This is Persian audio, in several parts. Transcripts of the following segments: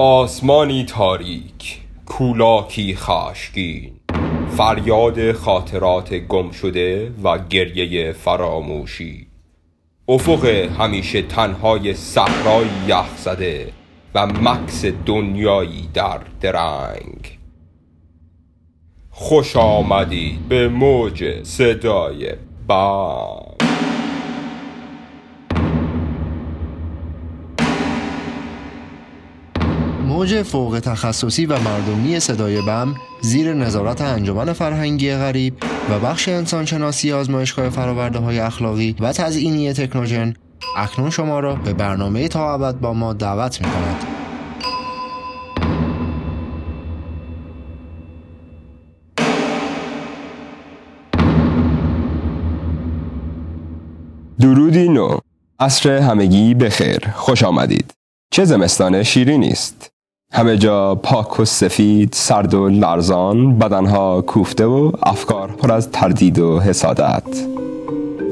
آسمانی تاریک کولاکی خاشگین. فریاد خاطرات گم شده و گریه فراموشی. افق همیشه تنهای صحرای یخ زده و مکس دنیایی در درنگ. خوش آمدید به موج صدای بم موج فوق تخصصی و مردمی صدای بم زیر نظارت انجمن فرهنگی غریب و بخش انسانشناسی آزمایشگاه فراورده های اخلاقی و تزئینی تکنوژن اکنون شما را به برنامه تا ابد با ما دعوت می کند. درودی نو. عصر همگی بخیر. خوش آمدید. چه زمستان شیرینی است. همه جا پاک و سفید سرد و لرزان بدنها کوفته و افکار پر از تردید و حسادت.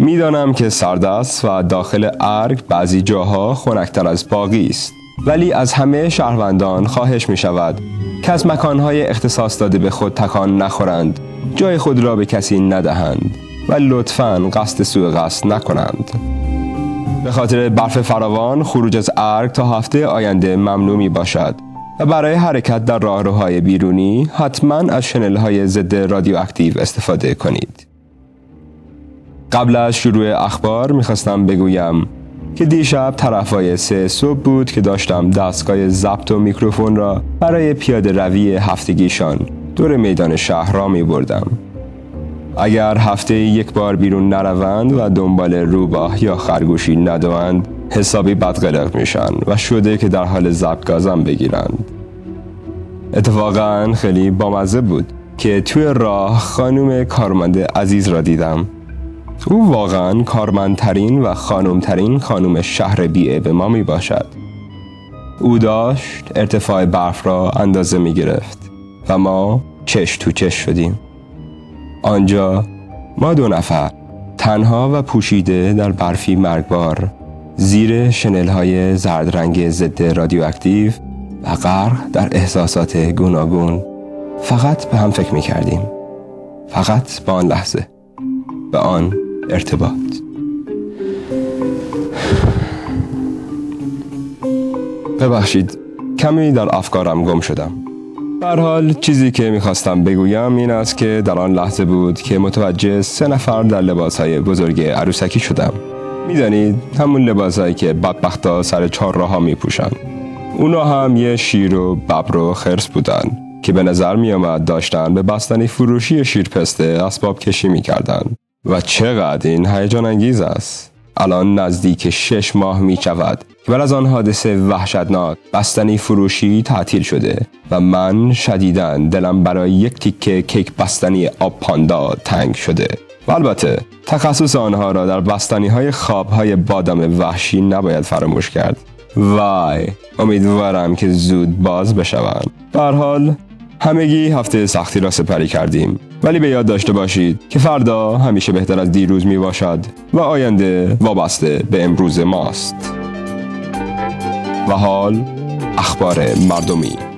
می‌دانم که سرد است و داخل ارگ بعضی جاها خنکتر از باقی است. ولی از همه شهروندان خواهش می شود که از مکانهای اختصاص داده به خود تکان نخورند. جای خود را به کسی ندهند و لطفا قصد سوء قصد نکنند. به خاطر برف فراوان خروج از ارگ تا هفته آینده ممنوع می باشد و برای حرکت در راهروهای بیرونی حتما از شنل های ضد رادیواکتیو استفاده کنید. قبل از شروع اخبار می‌خواستم بگویم که دیشب طرفای سه صبح بود که داشتم دستگاه ضبط و میکروفون را برای پیاده روی هفتگیشان دور میدان شهر را می بردم. اگر هفته یک بار بیرون نروند و دنبال روباه یا خرگوشی ندوند حسابی بدقلق میشن و شده که در حال ضبط گازم بگیرند. اتفاقا خیلی بامزه بود که توی راه خانم کارمند عزیز را دیدم. او واقعا کارمندترین و خانمترین خانم شهر بیعه به ما می باشد. او داشت ارتفاع برف را اندازه می گرفت و ما چش تو چش شدیم. آنجا ما دو نفر تنها و پوشیده در برفی مرگبار زیر شنل های زرد رنگ ضد رادیواکتیو و غرق در احساسات گوناگون فقط به هم فکر می کردیم فقط به آن لحظه به آن ارتباط. ببخشید کمی در افکارم گم شدم. بر حال چیزی که می‌خواستم بگویم این است که در آن لحظه بود که متوجه سه نفر در لباس های بزرگ عروسکی شدم. می‌دانید همون لباسایی که بدبختا سر چهار راه میپوشن. اونا هم یه شیر و ببر و خرس بودن که به نظر میآمد داشتن به بستنی فروشی شیرپسته اسباب کشی می‌کردن. و چقدر این هیجان انگیز است. الان نزدیک شش ماه می شود که بعد از آن حادثه وحشتناک بستنی فروشی تعطیل شده و من شدیدن دلم برای یک تیکه کیک بستنی آب پاندا تنگ شده. و البته تخصص آنها را در بستنی های خواب های بادام وحشی نباید فراموش کرد. وای امیدوارم که زود باز بشوند. در حال همگی هفته سختی را سپری کردیم. ولی به یاد داشته باشید که فردا همیشه بهتر از دیروز می باشد و آینده وابسته به امروز ماست. و حال اخبار مردمی.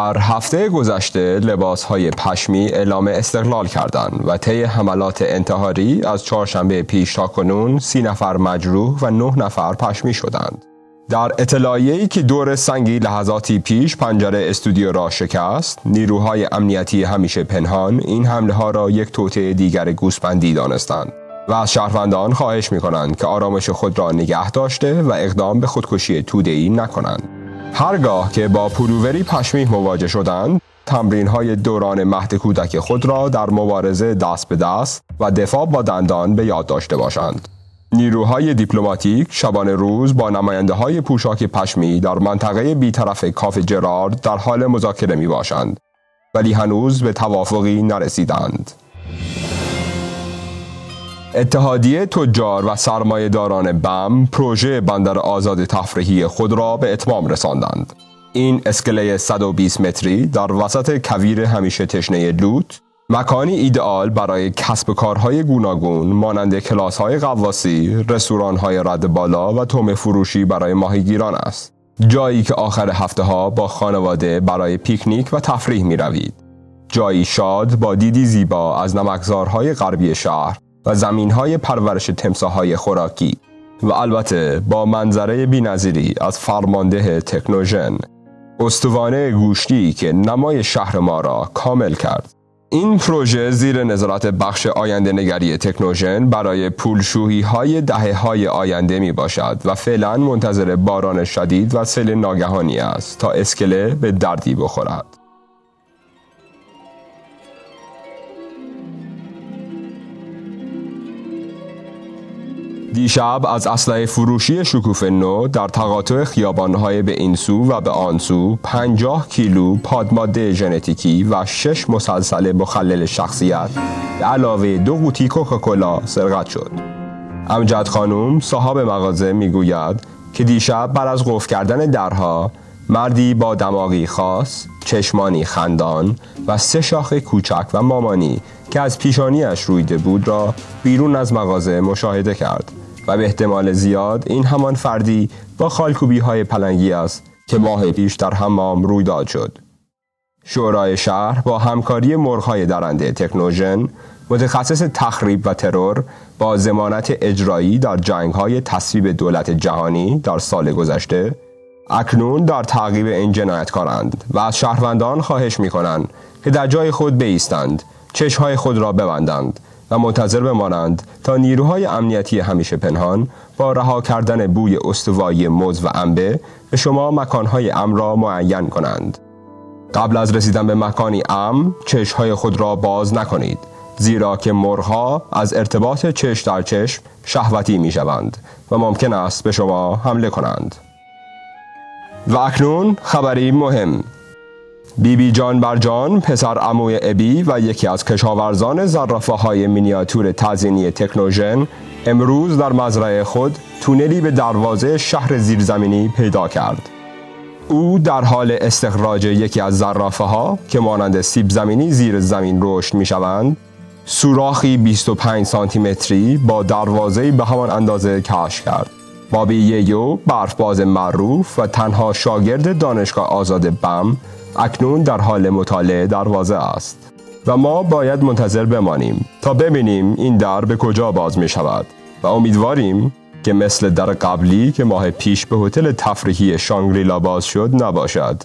در هفته گذشته لباس های پشمی اعلام استقلال کردند و طی حملات انتحاری از چهارشنبه پیش تا کنون سی نفر مجروح و نه نفر پشمی شدند. در اطلاعیه‌ای که دور سنگی لحظاتی پیش پنجره استودیو را شکست، نیروهای امنیتی همیشه پنهان این حمله ها را یک توطعه دیگر گوسپندی دانستند و از شهروندان خواهش می کنند که آرامش خود را نگه داشته و اقدام به خودکشی توده‌ای نکنند. هرگاه که با پلووری پشمی مواجه شدند تمرین های دوران مهد کودک خود را در مبارزه دست به دست و دفاع با دندان به یاد داشته باشند. نیروهای دیپلماتیک شبانه روز با نماینده های پوشاک پشمی در منطقه بیطرف کاف جرارد در حال مذاکره می باشند ولی هنوز به توافقی نرسیدند. اتحادیه تجار و سرمایه داران بم پروژه بندر آزاد تفریحی خود را به اتمام رساندند. این اسکله 120 متری در وسط کویر همیشه تشنه لوت مکانی ایدئال برای کسب کارهای گوناگون مانند کلاس های قواسی، رستوران های رد بالا و توم فروشی برای ماهیگیران است. جایی که آخر هفته ها با خانواده برای پیکنیک و تفریح می روید. جایی شاد با دیدی زیبا از نمکزارهای غربی شهر و زمین های پرورش تمساهای خوراکی و البته با منظره بینظیری از فرمانده تکنوژن استوانه گوشتی که نمای شهر ما را کامل کرد. این پروژه زیر نظارت بخش آینده نگری تکنوژن برای پولشوهی های دهه های آینده می باشد و فعلا منتظر باران شدید و سیل ناگهانی است تا اسکله به دردی بخورد. دیشب از اسلحه فروشی شکوف نو در تقاطع خیابانهای به این سو و به آن سو 50 کیلو پادماده ژنتیکی و 6 مسلسل مخلل شخصیت به علاوه دو قوطی کوکاکولا سرقت شد. امجد خانم صاحب مغازه می‌گوید که دیشب بر از قفل کردن درها مردی با دماغی خاص، چشمانی خندان و سه شاخ کوچک و مامانی که از پیشانیش رویده بود را بیرون از مغازه مشاهده کرد. و به احتمال زیاد این همان فردی با خالکوبی های پلنگی است که ماه پیش در حمام رویداد شد. شورای شهر با همکاری مرغهای درنده تکنوژن متخصص تخریب و ترور با زمانت اجرایی در جنگ های تصویب دولت جهانی در سال گذشته اکنون در تعقیب این جنایتکارند و از شهروندان خواهش می کنند که در جای خود بیستند چشمهای خود را ببندند و منتظر بمانند تا نیروهای امنیتی همیشه پنهان با رها کردن بوی استوایی موز و انبه به شما مکانهای ام را معین کنند. قبل از رسیدن به مکانی ام چشمهای خود را باز نکنید زیرا که مرها از ارتباط چش در چشم شهوتی می شوند و ممکن است به شما حمله کنند. و اکنون خبری مهم بیبی بی جان برجان پسر اموی ابی و یکی از کشاورزان زرافه های مینیاتور تزینی تکنوژن امروز در مزرعه خود تونلی به دروازه شهر زیرزمینی پیدا کرد. او در حال استخراج یکی از زرافه ها که مانند سیب زمینی زیر زمین رشد می شوند سوراخی 25 سانتی متری با دروازه به همان اندازه کش کرد. بابی ییو برفباز معروف و تنها شاگرد دانشگاه آزاد بم اکنون در حال مطالعه دروازه است و ما باید منتظر بمانیم تا ببینیم این در به کجا باز می شود و امیدواریم که مثل در قبلی که ماه پیش به هتل تفریحی شانگریلا باز شد نباشد.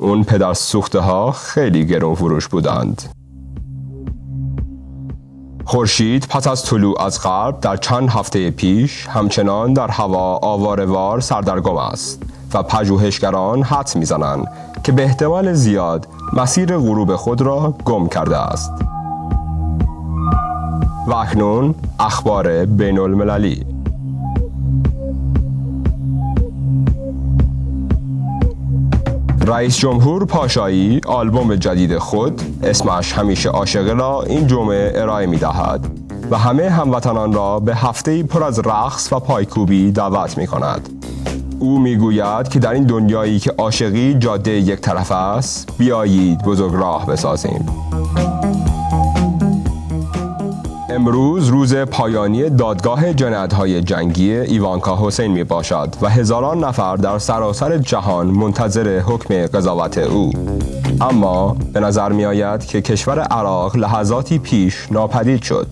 اون پدر سوخته ها خیلی گرون فروش بودند. خورشید پس از طلوع از غرب در چند هفته پیش همچنان در هوا آوارهوار سردرگم است و پژوهشگران حدس می‌زنند که به احتمال زیاد مسیر غروب خود را گم کرده است. و اکنون اخبار بین المللی رئیس جمهور پاشایی آلبوم جدید خود اسمش همیشه عاشقه را این جمعه ارائه می دهد و همه هموطنان را به هفته پر از رقص و پایکوبی دعوت می کند. او می‌گوید که در این دنیایی که عاشقی جاده یک طرف است بیایید بزرگ راه بسازیم. امروز روز پایانی دادگاه جنایت‌های جنگی ایوانکا حسین می باشد و هزاران نفر در سراسر جهان منتظر حکم قضاوت او. اما به نظر می آید که کشور عراق لحظاتی پیش ناپدید شد.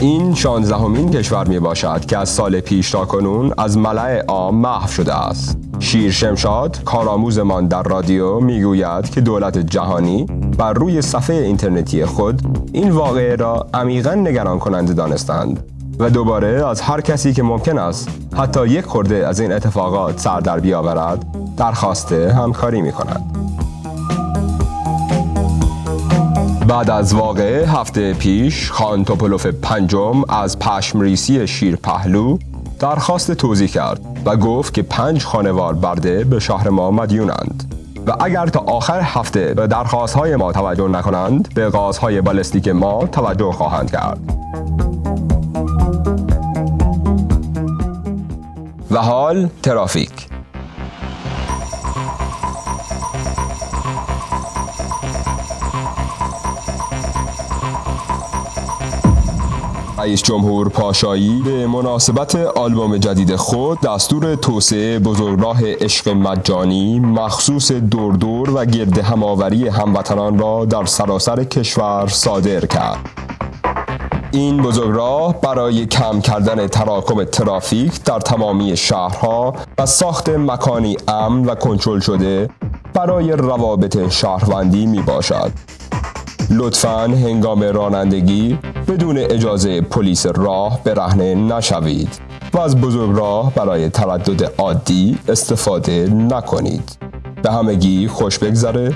این شانزدهمین کشور می باشد که از سال پیش تا کنون از ملع عام محو شده است. شیر شمشاد کارآموزمان در رادیو می‌گوید که دولت جهانی بر روی صفحه اینترنتی خود این واقعه را عمیقا نگران کننده دانستند و دوباره از هر کسی که ممکن است حتی یک خورده از این اتفاقات سر در بیاورد درخواست همکاری می کند. بعد از واقعه هفته پیش خان توپلوف پنجم از پشمریسی شیر پهلو درخواست توضیح کرد و گفت که پنج خانوار برده به شهر ما مدیونند. و اگر تا آخر هفته به درخواست های ما توجه نکنند به غازهای بالستیک ما توجه خواهند کرد. و حال ترافیک رئیس جمهور پاشایی به مناسبت آلبوم جدید خود دستور توسعه بزرگراه عشق مجانی مخصوص دور دور و گرد هماوری هموطنان را در سراسر کشور صادر کرد. این بزرگراه برای کم کردن تراکم ترافیک در تمامی شهرها و ساخت مکانی امن و کنترل شده برای روابط شهروندی می باشد. لطفا هنگام رانندگی بدون اجازه پلیس راه برهنه نشوید و از بزرگ راه برای تردد عادی استفاده نکنید. به همگی خوش بگذره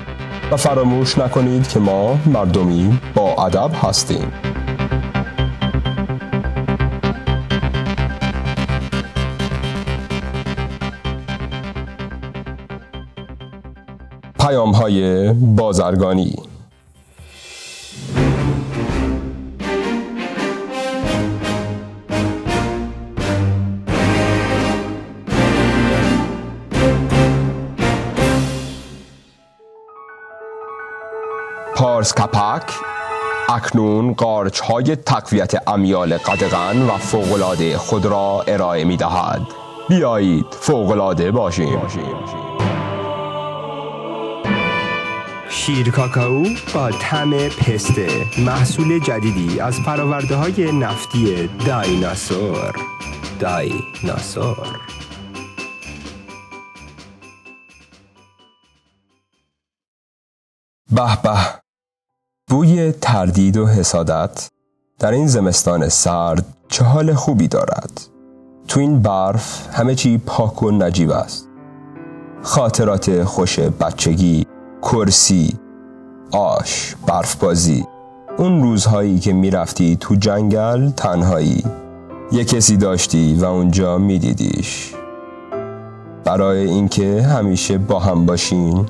و فراموش نکنید که ما مردمی با ادب هستیم. پیام های بازرگانی پارس کپک اکنون قارچ های تقویت امیال قدغن و فوقلاده خود را ارائه می دهد بیایید فوقلاده باشیم. شیر کاکائو با طعم پسته محصول جدیدی از فراورده های نفتی دایناسور. دایناسور. به به. بوی تردید و حسادت در این زمستان سرد چه حال خوبی دارد. تو این برف همه چی پاک و نجیب است. خاطرات خوش بچگی کرسی آش برف بازی اون روزهایی که می‌رفتی تو جنگل تنهایی. یه کسی داشتی و اونجا میدیدیش. برای اینکه همیشه با هم باشین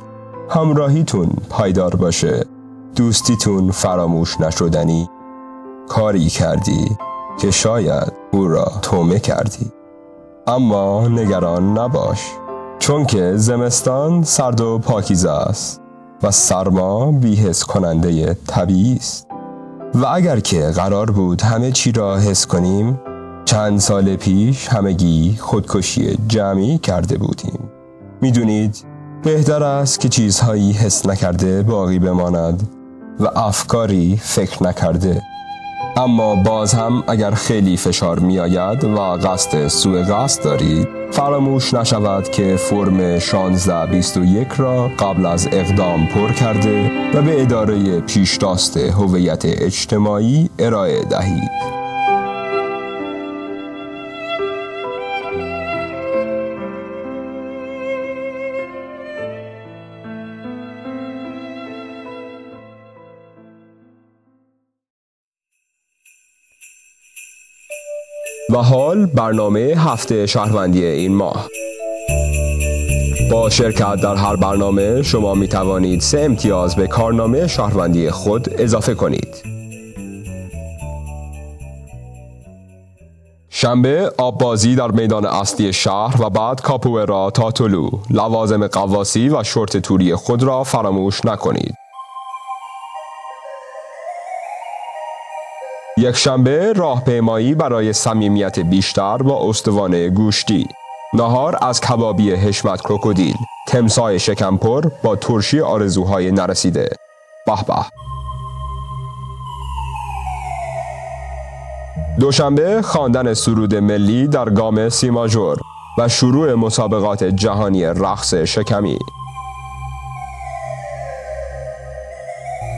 همراهیتون پایدار باشه. دوستیتون فراموش نشدنی. کاری کردی که شاید او را تومه کردی. اما نگران نباش چون که زمستان سرد و پاکیزه است و سرما بیحس کننده طبیعی است. و اگر که قرار بود همه چی را حس کنیم چند سال پیش همگی خودکشی جمعی کرده بودیم. می‌دونید بهتر است که چیزهایی حس نکرده باقی بماند. و افکاری فکر نکرده. اما باز هم اگر خیلی فشار می آید و قصد سوء قصد دارید فراموش نشود که فرم 1621 را قبل از اقدام پر کرده و به اداره پیشتاست هویت اجتماعی ارائه دهید. و حال برنامه هفته شهروندی این ماه. با شرکت در هر برنامه شما می توانید سه امتیاز به کارنامه شهروندی خود اضافه کنید. شنبه آب بازی در میدان اصلی شهر و بعد کاپوئرا تا طلو لوازم قواسی و شورت توری خود را فراموش نکنید. یک شنبه راهپیمایی برای صمیمیت بیشتر با استوانه گوشتی. نهار از کبابی حشمت کروکودیل تمسای شکمپر با ترشی آرزوهای نرسیده. به به. دوشنبه خواندن سرود ملی در گام سیماژور و شروع مسابقات جهانی رقص شکمی.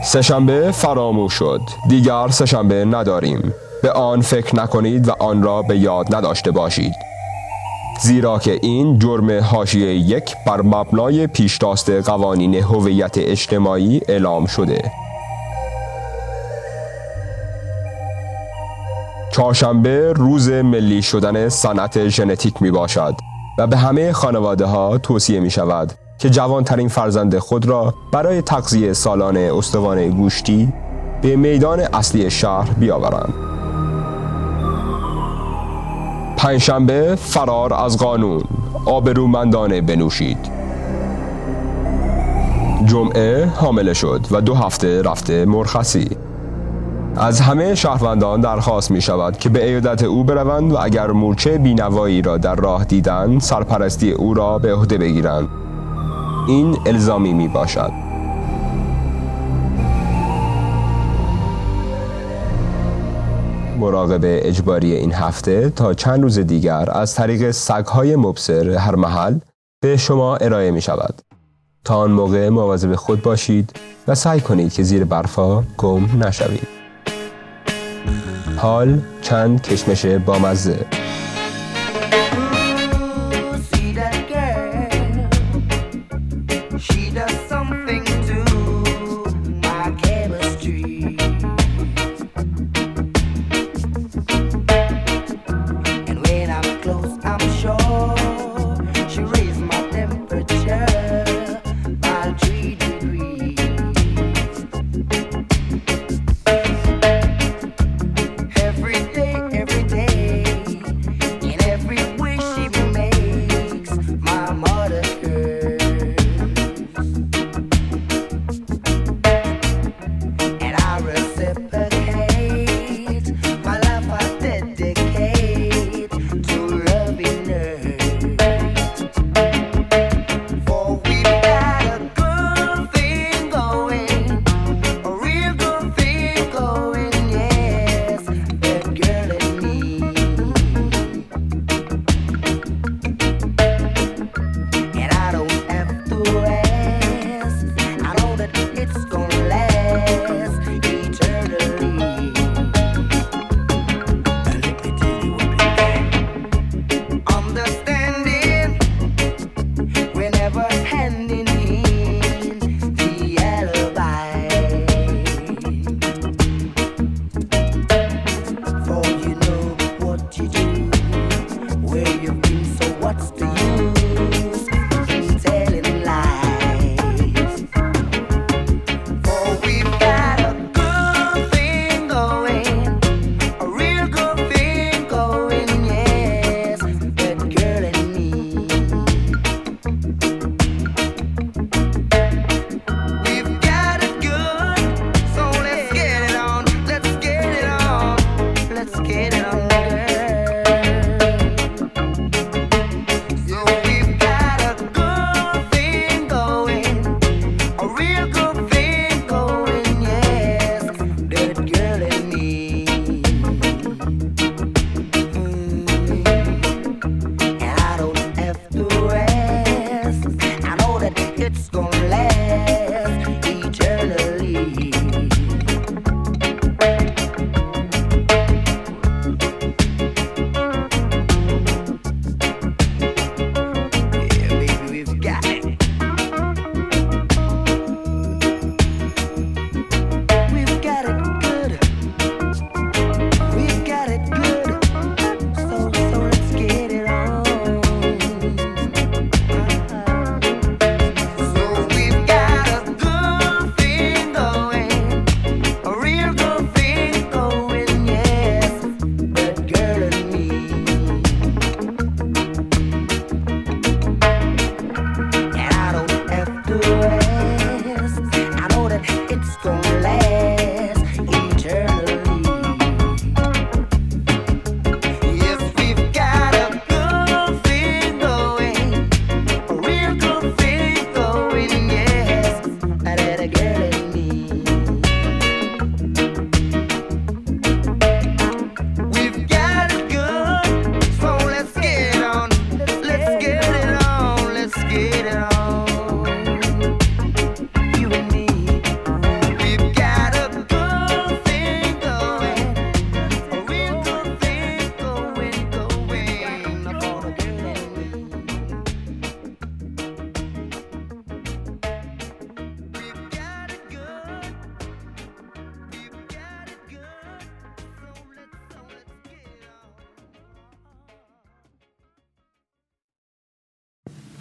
سهشنبه فراموش شد. دیگر سهشنبه نداریم. به آن فکر نکنید و آن را به یاد نداشته باشید. زیرا که این جرم حاشیه یک بر مبنای پیشتاست قوانین هویت اجتماعی اعلام شده. چهارشنبه روز ملی شدن صنعت ژنتیک می باشد و به همه خانواده ها توصیه می شود که جوانترین فرزند خود را برای تقضیه سالانه استوانه گوشتی به میدان اصلی شهر بیاورند. پنجشنبه فرار از قانون. آبرومندانه بنوشید. جمعه حامله شد و دو هفته رفته مرخصی. از همه شهروندان درخواست می شود که به ایادت او بروند و اگر مورچه بینوایی را در راه دیدند سرپرستی او را به عهده بگیرند. این الزامی می باشد. مراقبه اجباری این هفته تا چند روز دیگر از طریق سگهای مبصر هر محل به شما ارائه می شود. تا آن موقع مواظب خود باشید و سعی کنید که زیر برفا گم نشوید. حال چند کشمش بامزه.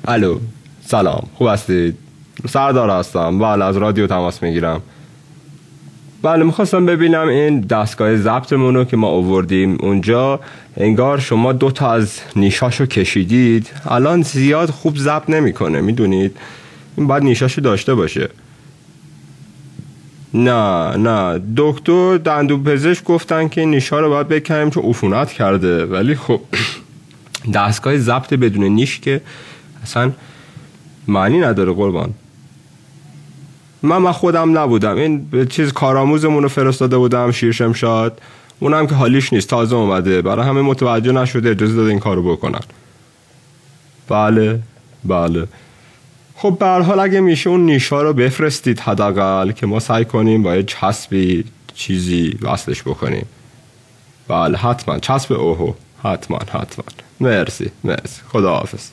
الو سلام خوب هستید؟ سردار هستم بله از رادیو تماس می‌گیرم. بله می‌خواستم ببینم این دستگاه ضبطمون رو که ما آوردیم اونجا انگار شما دو تا از نیشاشو کشیدید. الان زیاد خوب ضبط نمی‌کنه می‌دونید؟ این باید نیشاشو داشته باشه. نه نه. دکتر دندو پزشک گفتن که نیشا رو باید بکنیم چون عفونت کرده. ولی خب دستگاه ضبط بدون نیش که اصلا معنی نداره قربان. من من خودم نبودم. این چیز کارآموزمون رو فرستاده بودم شیر شمشاد. اونم که حالیش نیست تازه اومده. برای همه متوجه نشده اجازه داده این کارو بکنن. بله بله. خب به حال اگه میشه اون نیشا رو بفرستید حداقل که ما سعی کنیم با یه چسبی چیزی وصلش بکنیم. بله حتما. چسب اوهو. حتما حتما. مرسی مرسی. خدا حافظ